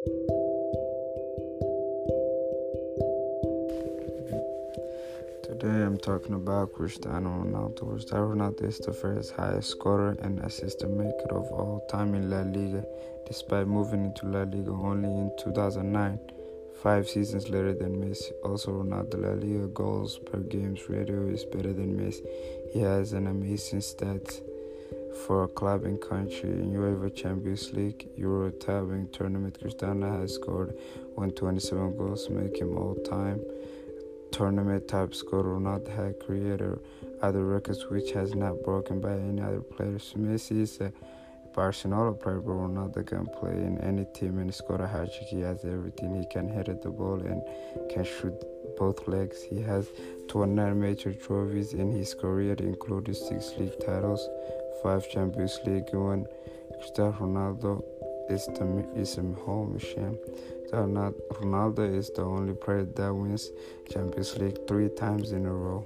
Today I'm talking about Cristiano Ronaldo. Cristiano Ronaldo is the first highest scorer and assist maker of all time in La Liga, despite moving into La Liga only in 2009, five seasons later than Messi. Also, Ronaldo La Liga goals per games radio is better than Messi. He has an amazing stats for a club and country in UEFA Champions League, Euro Tavern tournament. Cristiano has scored 127 goals, making all-time tournament top scorer Ronaldo had created other records which has not broken by any other players. Messi is a Barcelona player, Ronaldo can play in any team and score a hat trick. He has everything. He can hit the ball and can shoot both legs. He has 29 major trophies in his career, including six league titles, five Champions League, one. Cristiano Ronaldo is the is a home champ. Ronaldo is the only player that wins Champions League three times in a row.